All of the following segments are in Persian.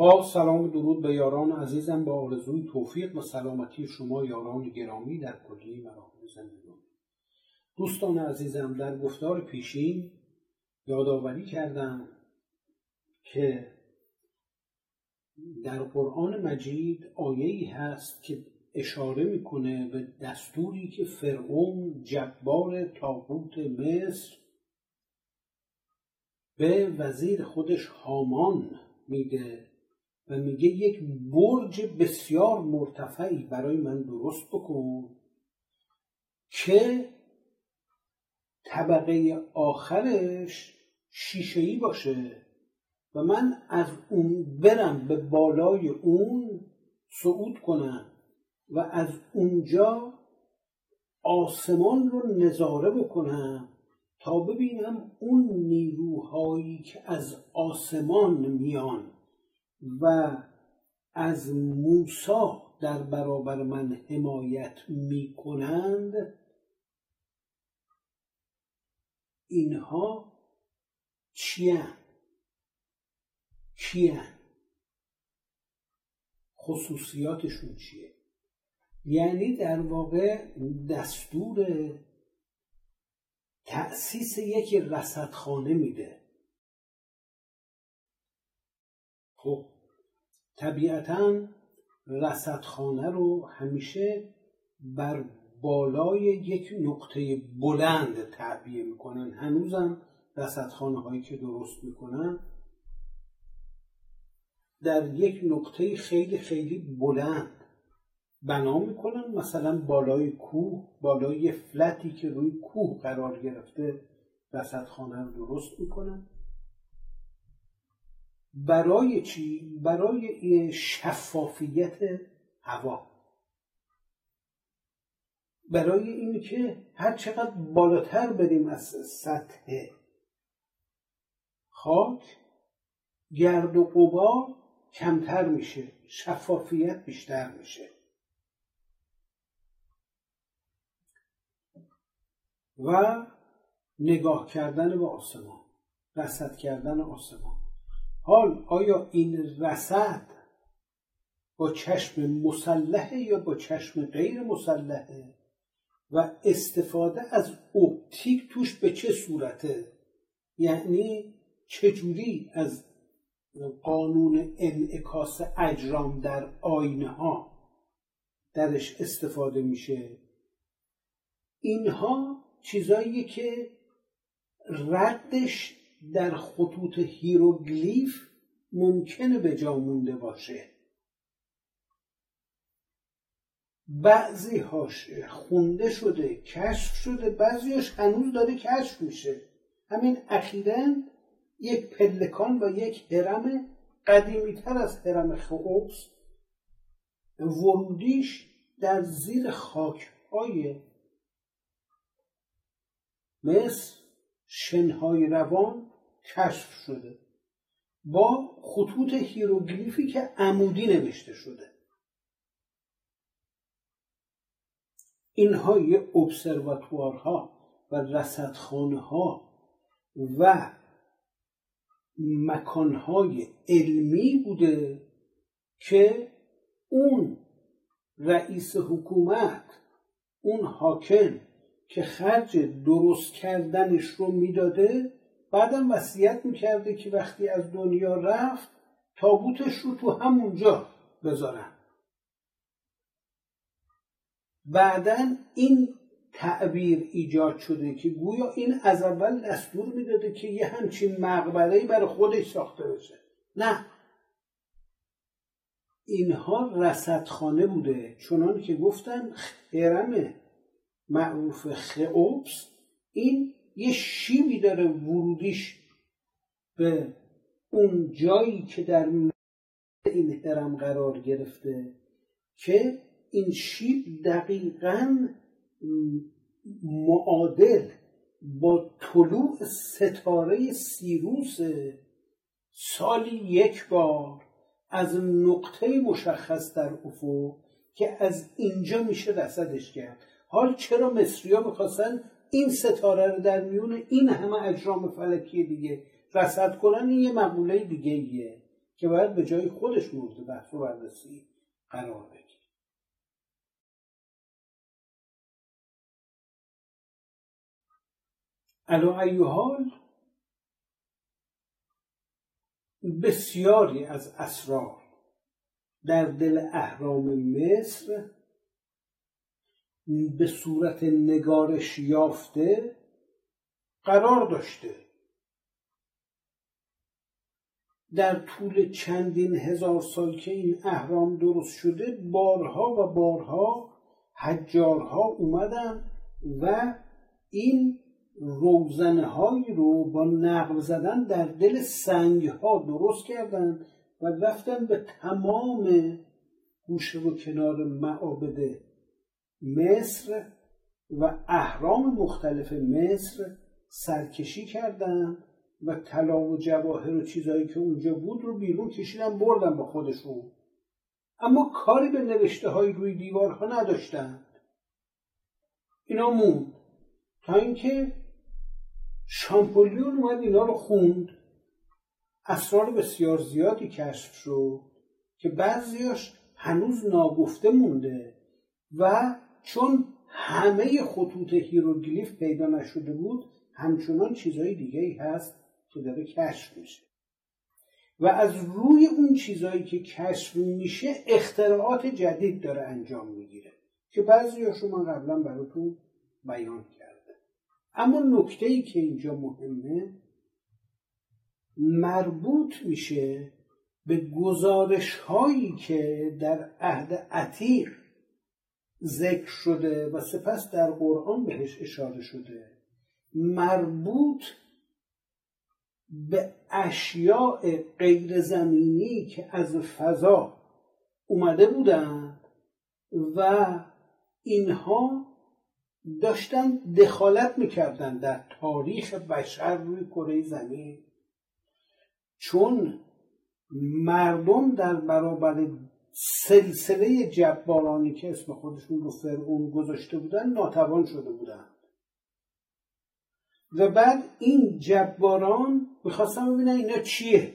با سلام درود به یاران عزیزم. با آرزوی توفیق و سلامتی شما یاران گرامی در کلی مراحل زندگی. دوستان عزیزم در گفتار پیشین یادآوری کردم که در قرآن مجید آیه‌ای هست که اشاره می‌کنه به دستوری که فرعون جبار تاغوت مصر به وزیر خودش هامان میده. و میگه یک برج بسیار مرتفعی برای من درست بکن که طبقه آخرش شیشه‌ای باشه و من از اون برم به بالای اون صعود کنم و از اونجا آسمان رو نظاره بکنم تا ببینم اون نیروهایی که از آسمان میان. و از موسا در برابر من حمایت می کنند اینها چیان کیان خصوصیاتشون چیه؟ یعنی در واقع دستور تأسیس یک رصدخانه میده. خب طبیعتا رصدخانه رو همیشه بر بالای یک نقطه بلند تعبیه می‌کنن. هنوزم رصدخانه هایی که درست می‌کنن در یک نقطه خیلی خیلی بلند بنا می‌کنن. مثلا بالای کوه بالای فلتی که روی کوه قرار گرفته رصدخانه رو درست می‌کنن. برای چی؟ برای شفافیت هوا. برای اینکه هر چقدر بالاتر بریم از سطح خاک گرد و غبار کمتر میشه شفافیت بیشتر میشه. و نگاه کردن به آسمان رسد کردن آسمان. حال آیا این رسد با چشم مسلحه یا با چشم غیر مسلحه؟ و استفاده از اپتیک توش به چه صورته؟ یعنی چجوری از قانون انعکاس اجرام در آینه ها درش استفاده میشه؟ اینها چیزایی که ردش در خطوط هیروگلیف ممکنه به جا مونده باشه. بعضی هاش خونده شده کشف شده بعضیش هنوز داره کشف میشه. همین اخیرا یک پلکان و یک هرم قدیمی تر از هرم خوبس ورودیش در زیر خاک های مصر شنهای روان کشف شده. با خطوط هیروگلیفی که عمودی نوشته شده. اینها یه ابسرواتوارها و رصدخانه ها و مکانهای علمی بوده که اون رئیس حکومت اون حاکم که خرج درست کردنش رو می‌داده بعدم وصیت می‌کرده که وقتی از دنیا رفت تابوتش رو تو همونجا بذارن بعدا این تعبیر ایجاد شده که گویا این از اول دستور می‌داده که یه همچین مقبره برای خودش ساخته بشه. نه. اینها رصدخانه بوده چنان که گفتن خرم معروف خئوبس این یه شیبی داره ورودیش به اون جایی که در این هرم قرار گرفته که این شیب دقیقا معادل با طلوع ستاره سیروس سالی یک بار از نقطه مشخص در افق که از اینجا میشه رسدش کرد. حال چرا مصریا می‌خواستن این ستاره رو در میون این همه اجرام فلکی دیگه. رسد کنن این یه مقوله دیگه ایه که باید به جای خودش مورد بحث و بررسی قرار بگیره. حال؟ بسیاری از اسرار در دل اهرام مصر به صورت نگارش یافته قرار داشته. در طول چندین هزار سال که این اهرام درست شده بارها و بارها حجارها اومدن و این روزنه رو با نقل زدن در دل سنگ ها درست کردن و رفتن به تمام گوشه و کنار معابد مصر و اهرام مختلف مصر سرکشی کردن و طلا و جواهر و چیزهایی که اونجا بود رو بیرون کشیدن بردن با خودشون. اما کاری به نوشته های روی دیوارها نداشتند اینا موند. تا اینکه شامپولیون اومد اینا رو خوند. اسرار بسیار زیادی کشف شد که بعضیاش هنوز ناگفته مونده و چون همه خطوط هیروگلیف پیدا نشده بود همچنان چیزهای دیگه ای هست که داره کشف میشه. و از روی اون چیزهایی که کشف میشه اختراعات جدید داره انجام می‌گیره که بعضی من قبلا براتون بیان کرده اما نکته ای که اینجا مهمه مربوط میشه به گزارش هایی که در عهد عتیق ذکر شده و سپس در قرآن بهش اشاره شده. مربوط به اشیاء غیر زمینی که از فضا اومده بودند و اینها داشتن دخالت می‌کردن در تاریخ بشر روی کره زمین. چون مردم در برابر سلسله جبارانی که اسم خودشون رو فرعون گذاشته بودن ناتوان شده بودن. و بعد این جباران می‌خواستم ببینن اینا چیه.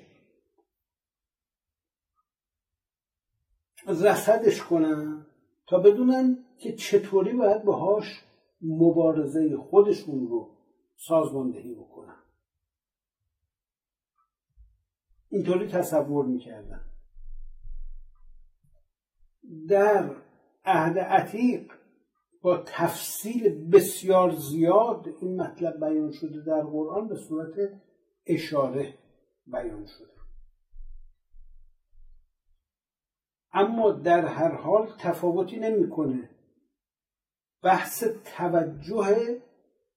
رسدش کنن تا بدونن که چطوری باید باهاش مبارزه خودشون رو سازماندهی بکنن. اینطوری تصور می‌کردن. در عهد عتیق با تفصیل بسیار زیاد این مطلب بیان شده در قرآن به صورت اشاره بیان شده. اما در هر حال تفاوتی نمی‌کنه. بحث توجه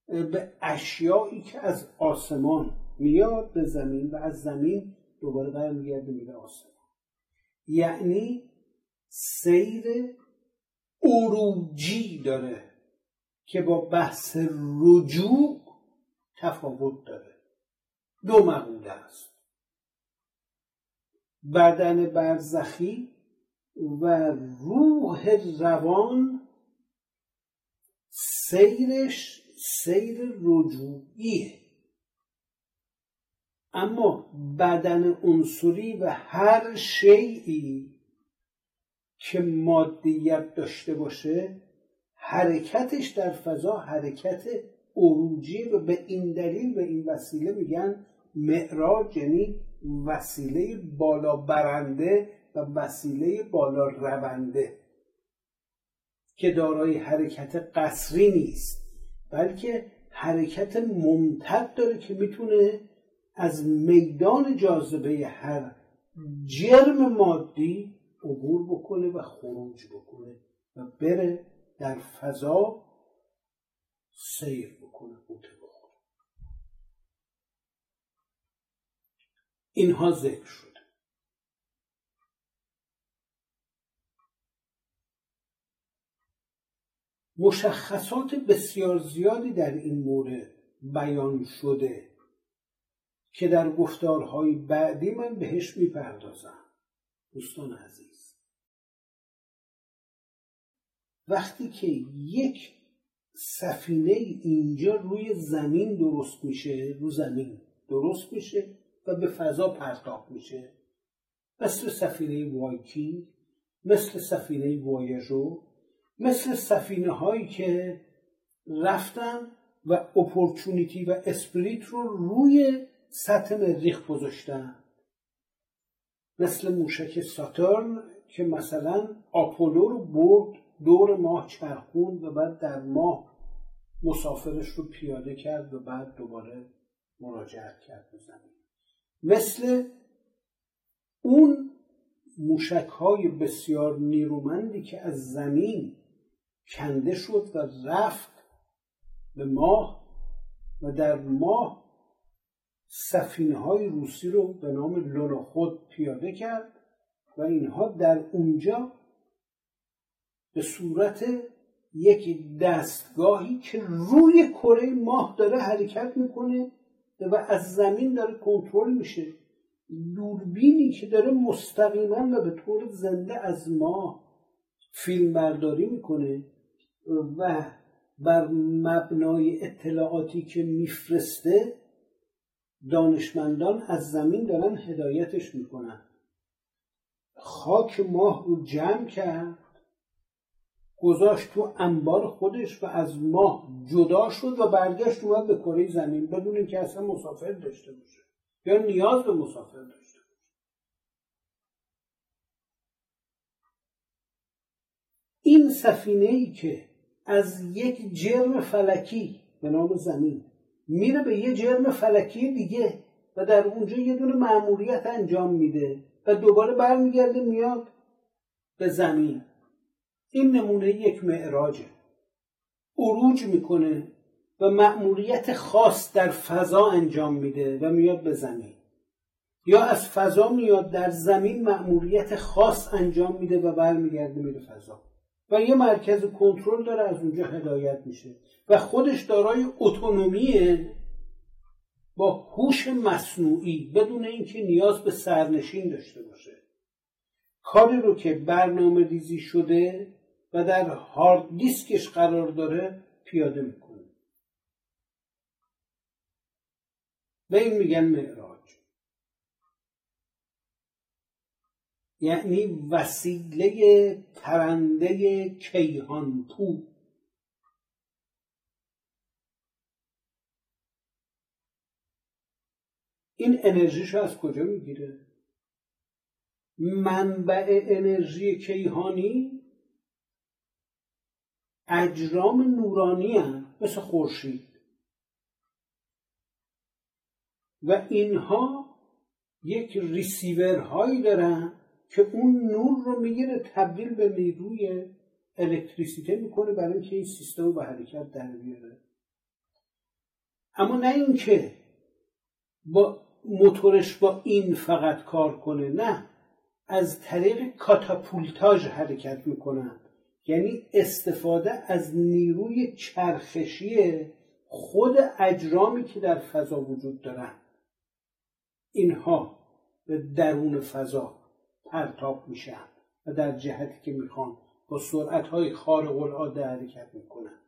به اشیایی که از آسمان میاد به زمین و از زمین دوباره برمیگرده میره آسمان. یعنی سیر اروجی داره که با بحث رجوع تفاوت داره. دو مقوله است. بدن برزخی و روح روان سیرش سیر رجوعیه. اما بدن عنصری و هر شیعی که مادیت داشته باشه حرکتش در فضا حرکت عروجی و به این دلیل به این وسیله میگن معراج یعنی وسیله بالا برنده و وسیله بالا رونده که دارای حرکت قصری نیست بلکه حرکت ممتد داره که می‌تونه از میدان جاذبه هر جرم مادی عبور بکنه و خروج بکنه و بره در فضا سیر بکنه بوته بخوره. اینها ذکر شده. مشخصات بسیار زیادی در این مورد بیان شده که در گفتارهای بعدی من بهش می‌پردازم. دوستان عزیز وقتی که یک سفینه اینجا روی زمین درست میشه رو زمین درست میشه و به فضا پرتاب میشه. مثل سفینه وایکینگ مثل سفینه وایژو مثل سفینه هایی که رفتن و Opportunity و Spirit رو روی سطح مریخ گذاشتن. مثل موشک ساترن که مثلا آپولو رو برد دور ماه چرخوند و بعد در ماه مسافرش رو پیاده کرد و بعد دوباره مراجعت کرد به زمین. مثل اون موشک های بسیار نیرومندی که از زمین کنده شد و رفت به ماه و در ماه سفینه های روسی رو به نام خود پیاده کرد و اینها در اونجا به صورت یک دستگاهی که روی کره ماه داره حرکت می‌کنه و از زمین داره کنترل میشه. دوربینی که داره مستقیما و به طور زنده از ماه فیلم برداری می‌کنه و بر مبنای اطلاعاتی که میفرسته دانشمندان از زمین دارن هدایتش می‌کنن. خاک ماه رو جمع کرد. گذاشت تو انبار خودش و از ماه جدا شد و برگشت اومد به کره زمین بدون اینکه اصلا مسافر داشته باشه یا نیاز به مسافر داشته باشه. این سفینه ای که از یک جرم فلکی به نام زمین میره به یه جرم فلکی دیگه و در اونجا یه دونه معمولیت انجام میده و دوباره برمیگرده میاد به زمین. این نمونه یک معراجه. عروج می‌کنه و مأموریت خاص در فضا انجام میده و میاد به زمین. یا از فضا میاد در زمین مأموریت خاص انجام میده و برمیگرده میره فضا. و یه مرکز کنترل داره از اونجا هدایت میشه. و خودش دارای اتونومیه با هوش مصنوعی بدون اینکه نیاز به سرنشین داشته باشه. کاری رو که برنامه ریزی شده و در هارد دیسکش قرار داره پیاده می‌کنه. به این میگن معراج. یعنی وسیله پرنده کیهان پو این انرژیشو از کجا می‌گیره؟ منبع انرژی کیهانی؟ اجرام نورانی هم مثل خورشید. و اینها یک ریسیور هایی دارن که اون نور رو می‌گیره تبدیل به نیروی الکتریسیته می‌کنه برای اینکه این سیستم رو به حرکت در بیاره. اما نه اینکه با موتورش با این فقط کار کنه نه. از طریق catapultage حرکت می‌کنن. یعنی استفاده از نیروی چرخشی خود اجرامی که در فضا وجود دارن. اینها به درون فضا پرتاب میشن و در جهتی که می‌خوان با سرعت های خارق العاده حرکت می‌کنن.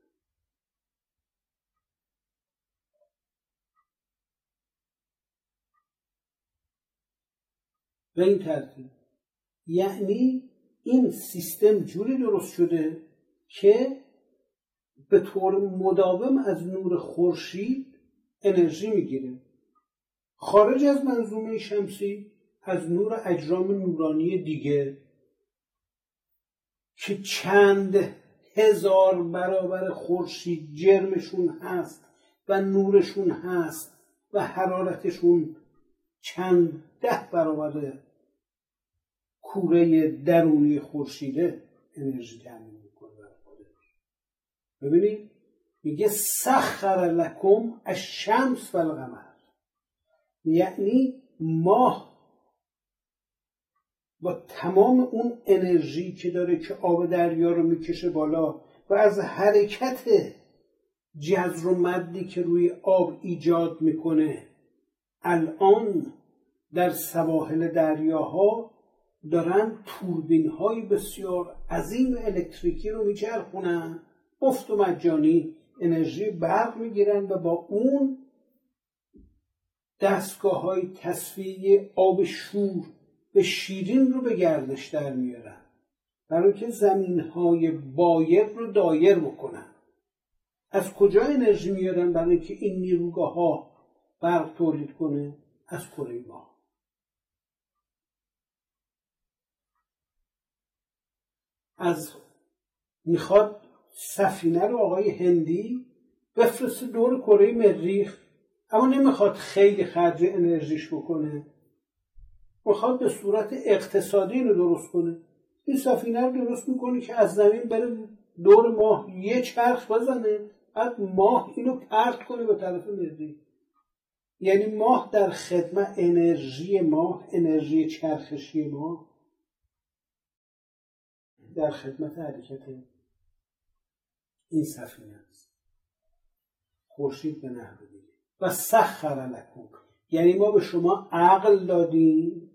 به این ترتیب یعنی این سیستم جوری درست شده که به طور مداوم از نور خورشید انرژی می‌گیره. خارج از منظومه شمسی از نور اجرام نورانی دیگه که چند هزار برابر خورشید جرمشون هست و نورشون هست و حرارتشون چند ده برابر کوره درونی خورشیده انرژی تامین می‌کنه برای خودش. ببینید میگه سخر لکم الشمس و القمر یعنی ماه با تمام اون انرژی که داره که آب دریا رو می‌کشه بالا و از حرکت جزر و مدی که روی آب ایجاد می‌کنه الان در سواحل دریاها دارن توربین های بسیار عظیم الکتریکی رو میچرخونن. افت و مجانی انرژی برق می‌گیرن و با اون دستگاه های تصفیه آب شور به شیرین رو به گردش در میارن. برای که زمین های بایق رو دایر بکنن. از کجا انرژی میارن برای اینکه این نیروگاه ها برق تولید کنه؟ از کره ماه. از می‌خواد سفینه رو آقای هندی بفرسته دور کره مریخ اما نمی‌خواد خیلی خرج انرژیش بکنه. می‌خواد به صورت اقتصادی اینو درست کنه. این سفینه رو درست می‌کنه که از زمین بره دور ماه یه چرخ بزنه بعد ماه اینو پرت کنه به طرف مریخ. یعنی ماه در خدمت انرژی ماه انرژی چرخشی ماه. در خدمت حرکت این سفینه است خورشید به نحو دیگه. و سخر لکم یعنی ما به شما عقل دادیم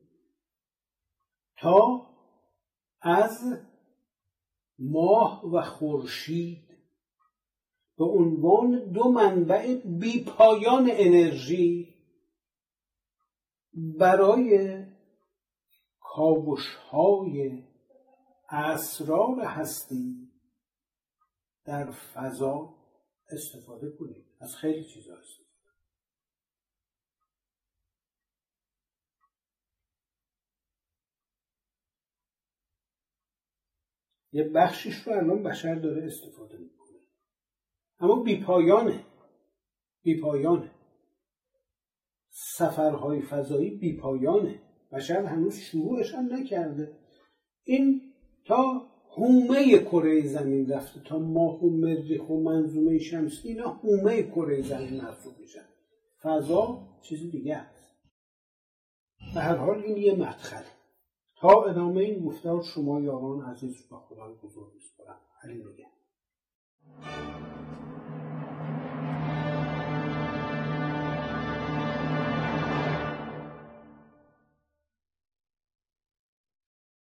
تا از ماه و خورشید به عنوان دو منبع بی پایان انرژی برای کاوش های اسرار هستی در فضا استفاده کنید. از خیلی چیزا استفاده یه بخشیش رو الان بشر داره استفاده می‌کنه. اما بیپایانه بیپایانه سفرهای فضایی بیپایانه بشر هنوز شروعش هم نکرده. این تا هومه کره زمین رفته تا ماه و مریخ و منظومه شمسی اینا هومه کره زمین محسوب میشن. فضا چیز دیگه است. به هر حال این یه مدخل تا ادامه این گفتار شما یاران عزیز با خدای بزرگ میسپرم علی میگه.